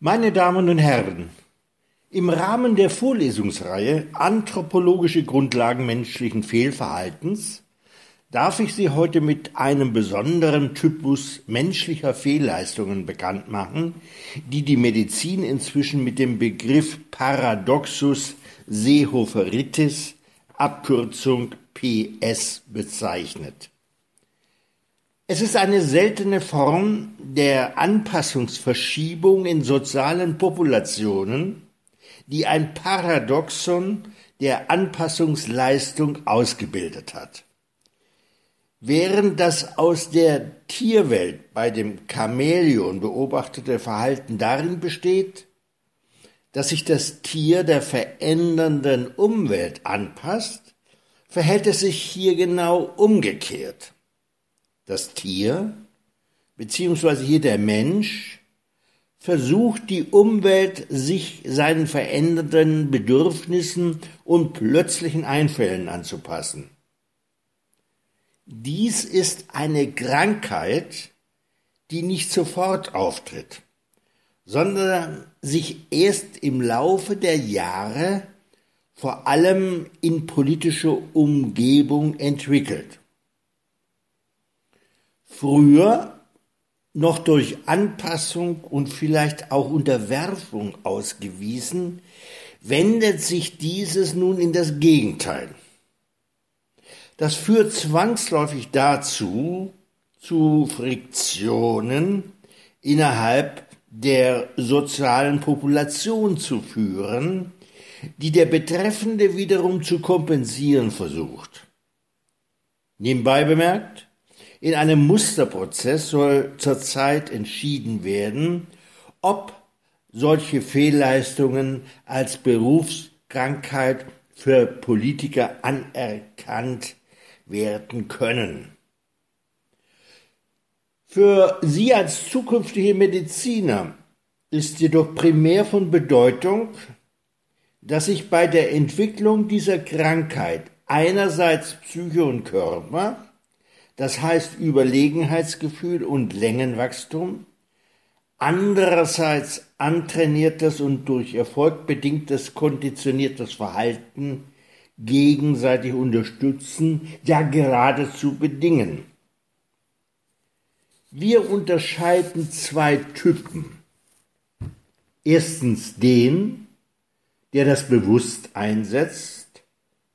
Meine Damen und Herren, im Rahmen der Vorlesungsreihe Anthropologische Grundlagen menschlichen Fehlverhaltens darf ich Sie heute mit einem besonderen Typus menschlicher Fehlleistungen bekannt machen, die die Medizin inzwischen mit dem Begriff Paradoxus Seehoferitis, Abkürzung PS, bezeichnet. Es ist eine seltene Form der Anpassungsverschiebung in sozialen Populationen, die ein Paradoxon der Anpassungsleistung ausgebildet hat. Während das aus der Tierwelt bei dem Chamäleon beobachtete Verhalten darin besteht, dass sich das Tier der verändernden Umwelt anpasst, verhält es sich hier genau umgekehrt. Das Tier, beziehungsweise hier der Mensch, versucht die Umwelt sich seinen verändernden Bedürfnissen und plötzlichen Einfällen anzupassen. Dies ist eine Krankheit, die nicht sofort auftritt, sondern sich erst im Laufe der Jahre vor allem in politischer Umgebung entwickelt. Früher noch durch Anpassung und vielleicht auch Unterwerfung ausgewiesen, wendet sich dieses nun in das Gegenteil. Das führt zwangsläufig dazu, zu Friktionen innerhalb der sozialen Population zu führen, die der Betreffende wiederum zu kompensieren versucht. Nebenbei bemerkt, in einem Musterprozess soll zurzeit entschieden werden, ob solche Fehlleistungen als Berufskrankheit für Politiker anerkannt werden können. Für Sie als zukünftige Mediziner ist jedoch primär von Bedeutung, dass sich bei der Entwicklung dieser Krankheit einerseits Psyche und Körper das heißt Überlegenheitsgefühl und Längenwachstum, andererseits antrainiertes und durch Erfolg bedingtes konditioniertes Verhalten gegenseitig unterstützen, ja geradezu bedingen. Wir unterscheiden zwei Typen. Erstens den, der das bewusst einsetzt,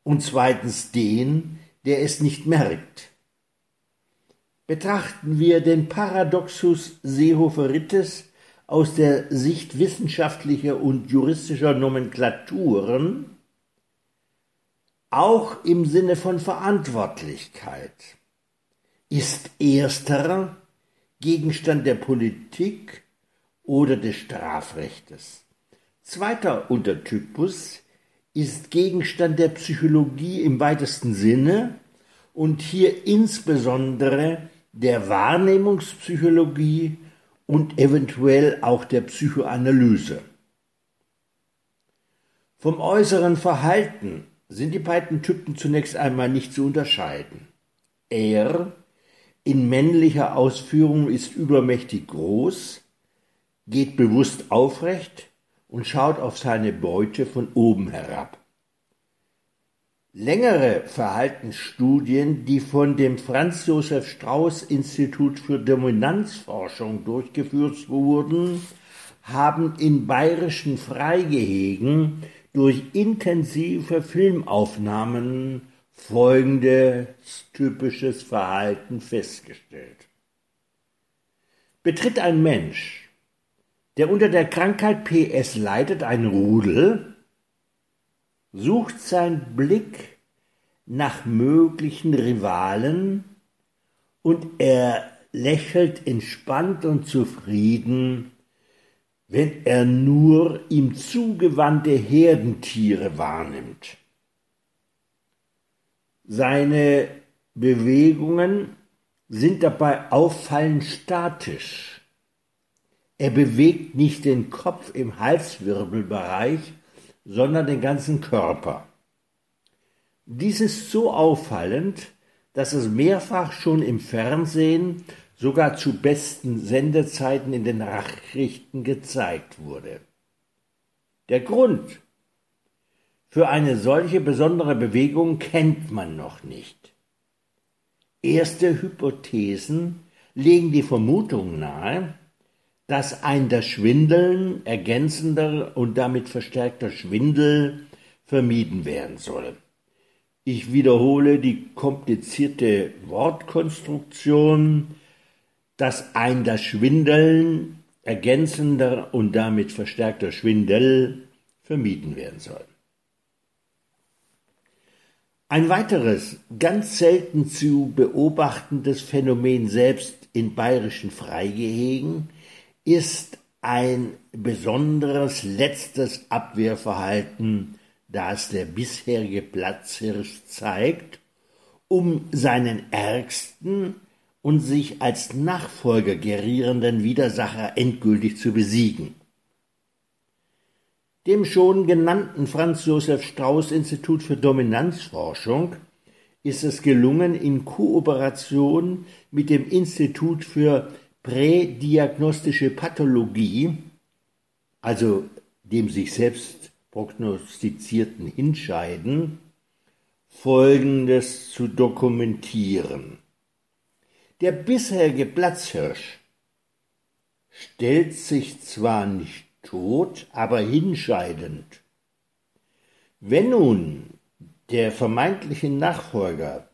und zweitens den, der es nicht merkt. Betrachten wir den Paradoxus Seehoferitis aus der Sicht wissenschaftlicher und juristischer Nomenklaturen, auch im Sinne von Verantwortlichkeit, ist ersterer Gegenstand der Politik oder des Strafrechtes. Zweiter Untertypus ist Gegenstand der Psychologie im weitesten Sinne und hier insbesondere der Wahrnehmungspsychologie und eventuell auch der Psychoanalyse. Vom äußeren Verhalten sind die beiden Typen zunächst einmal nicht zu unterscheiden. Er in männlicher Ausführung ist übermächtig groß, geht bewusst aufrecht und schaut auf seine Beute von oben herab. Längere Verhaltensstudien, die von dem Franz Josef Strauß Institut für Dominanzforschung durchgeführt wurden, haben in bayerischen Freigehegen durch intensive Filmaufnahmen folgendes typisches Verhalten festgestellt. Betritt ein Mensch, der unter der Krankheit PS leidet, ein Rudel, sucht sein Blick nach möglichen Rivalen und er lächelt entspannt und zufrieden, wenn er nur ihm zugewandte Herdentiere wahrnimmt. Seine Bewegungen sind dabei auffallend statisch. Er bewegt nicht den Kopf im Halswirbelbereich, sondern den ganzen Körper. Dies ist so auffallend, dass es mehrfach schon im Fernsehen sogar zu besten Sendezeiten in den Nachrichten gezeigt wurde. Der Grund für eine solche besondere Bewegung kennt man noch nicht. Erste Hypothesen legen die Vermutung nahe, dass ein das Schwindeln ergänzender und damit verstärkter Schwindel vermieden werden soll. Ich wiederhole die komplizierte Wortkonstruktion, dass ein das Schwindeln ergänzender und damit verstärkter Schwindel vermieden werden soll. Ein weiteres, ganz selten zu beobachtendes Phänomen selbst in bayerischen Freigehegen ist ein besonderes letztes Abwehrverhalten, das der bisherige Platzhirsch zeigt, um seinen ärgsten und sich als Nachfolger gerierenden Widersacher endgültig zu besiegen. Dem schon genannten Franz Josef Strauß Institut für Dominanzforschung ist es gelungen, in Kooperation mit dem Institut für prädiagnostische Pathologie, also dem sich selbst prognostizierten Hinscheiden, Folgendes zu dokumentieren. Der bisherige Platzhirsch stellt sich zwar nicht tot, aber hinscheidend. Wenn nun der vermeintliche Nachfolger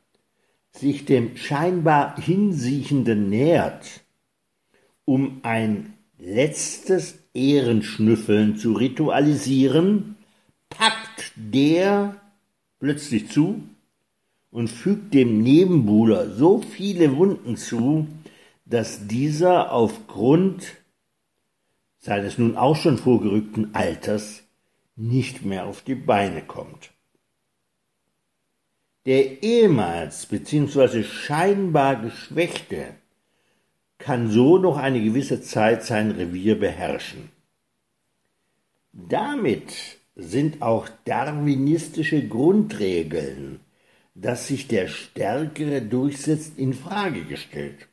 sich dem scheinbar Hinsiechenden nähert, um ein letztes Ehrenschnüffeln zu ritualisieren, packt der plötzlich zu und fügt dem Nebenbuhler so viele Wunden zu, dass dieser aufgrund seines nun auch schon vorgerückten Alters nicht mehr auf die Beine kommt. Der ehemals bzw. scheinbar Geschwächte kann so noch eine gewisse Zeit sein Revier beherrschen. Damit sind auch darwinistische Grundregeln, dass sich der Stärkere durchsetzt, in Frage gestellt.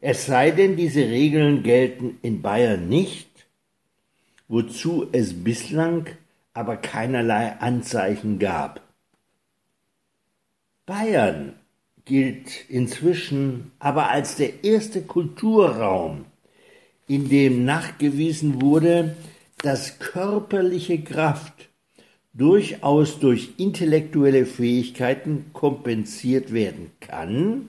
Es sei denn, diese Regeln gelten in Bayern nicht, wozu es bislang aber keinerlei Anzeichen gab. Bayern gilt inzwischen aber als der erste Kulturraum, in dem nachgewiesen wurde, dass körperliche Kraft durchaus durch intellektuelle Fähigkeiten kompensiert werden kann,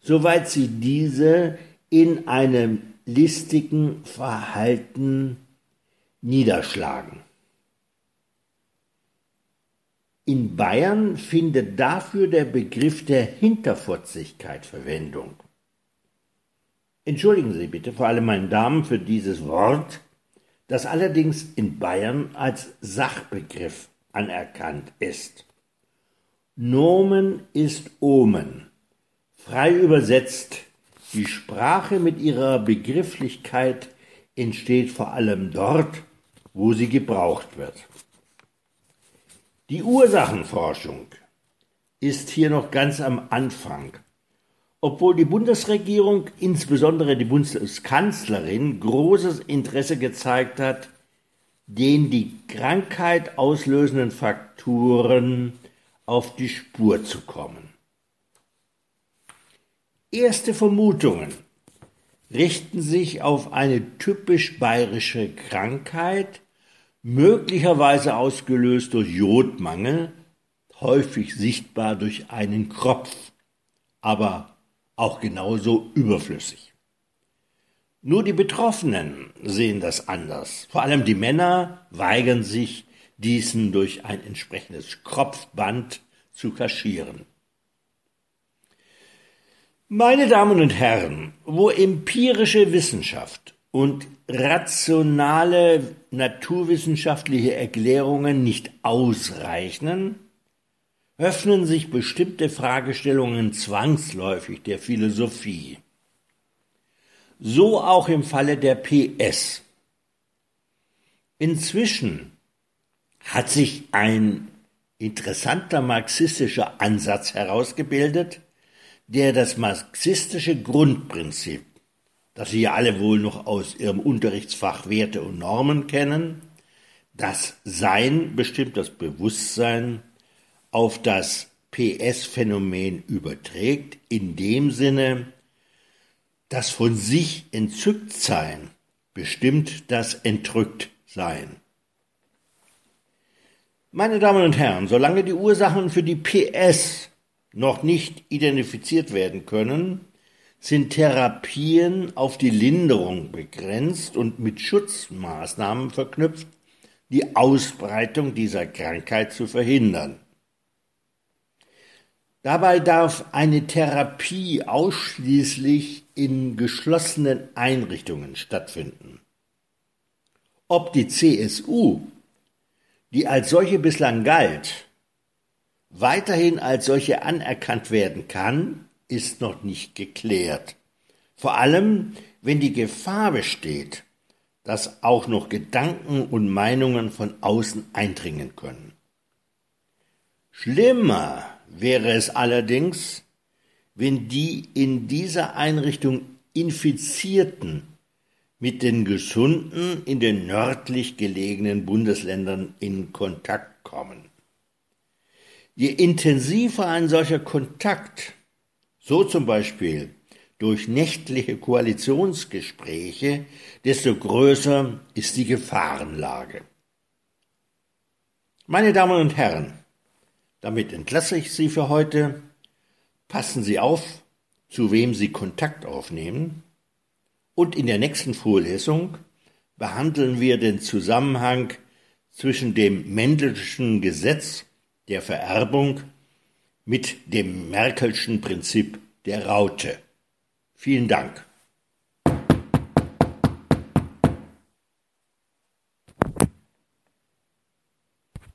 soweit sie diese in einem listigen Verhalten niederschlagen. In Bayern findet dafür der Begriff der Hinterfotzigkeit Verwendung. Entschuldigen Sie bitte, vor allem meine Damen, für dieses Wort, das allerdings in Bayern als Sachbegriff anerkannt ist. Nomen ist Omen. Frei übersetzt, die Sprache mit ihrer Begrifflichkeit entsteht vor allem dort, wo sie gebraucht wird. Die Ursachenforschung ist hier noch ganz am Anfang. Obwohl die Bundesregierung, insbesondere die Bundeskanzlerin, großes Interesse gezeigt hat, den die Krankheit auslösenden Faktoren auf die Spur zu kommen. Erste Vermutungen richten sich auf eine typisch bayerische Krankheit, möglicherweise ausgelöst durch Jodmangel, häufig sichtbar durch einen Kropf, aber auch genauso überflüssig. Nur die Betroffenen sehen das anders. Vor allem die Männer weigern sich, diesen durch ein entsprechendes Kropfband zu kaschieren. Meine Damen und Herren, wo empirische Wissenschaft und rationale naturwissenschaftliche Erklärungen nicht ausreichen, öffnen sich bestimmte Fragestellungen zwangsläufig der Philosophie. So auch im Falle der PS. Inzwischen hat sich ein interessanter marxistischer Ansatz herausgebildet, der das marxistische Grundprinzip, das Sie ja alle wohl noch aus Ihrem Unterrichtsfach Werte und Normen kennen, das Sein bestimmt das Bewusstsein, auf das PS-Phänomen überträgt, in dem Sinne, das von sich entzückt sein bestimmt das Entrücktsein. Meine Damen und Herren, solange die Ursachen für die PS noch nicht identifiziert werden können, sind Therapien auf die Linderung begrenzt und mit Schutzmaßnahmen verknüpft, die Ausbreitung dieser Krankheit zu verhindern. Dabei darf eine Therapie ausschließlich in geschlossenen Einrichtungen stattfinden. Ob die CSU, die als solche bislang galt, weiterhin als solche anerkannt werden kann, ist noch nicht geklärt. Vor allem, wenn die Gefahr besteht, dass auch noch Gedanken und Meinungen von außen eindringen können. Schlimmer wäre es allerdings, wenn die in dieser Einrichtung Infizierten mit den Gesunden in den nördlich gelegenen Bundesländern in Kontakt kommen. Je intensiver ein solcher Kontakt, so zum Beispiel durch nächtliche Koalitionsgespräche, desto größer ist die Gefahrenlage. Meine Damen und Herren, damit entlasse ich Sie für heute. Passen Sie auf, zu wem Sie Kontakt aufnehmen. Und in der nächsten Vorlesung behandeln wir den Zusammenhang zwischen dem Mendelschen Gesetz der Vererbung mit dem Merkelschen Prinzip der Raute. Vielen Dank.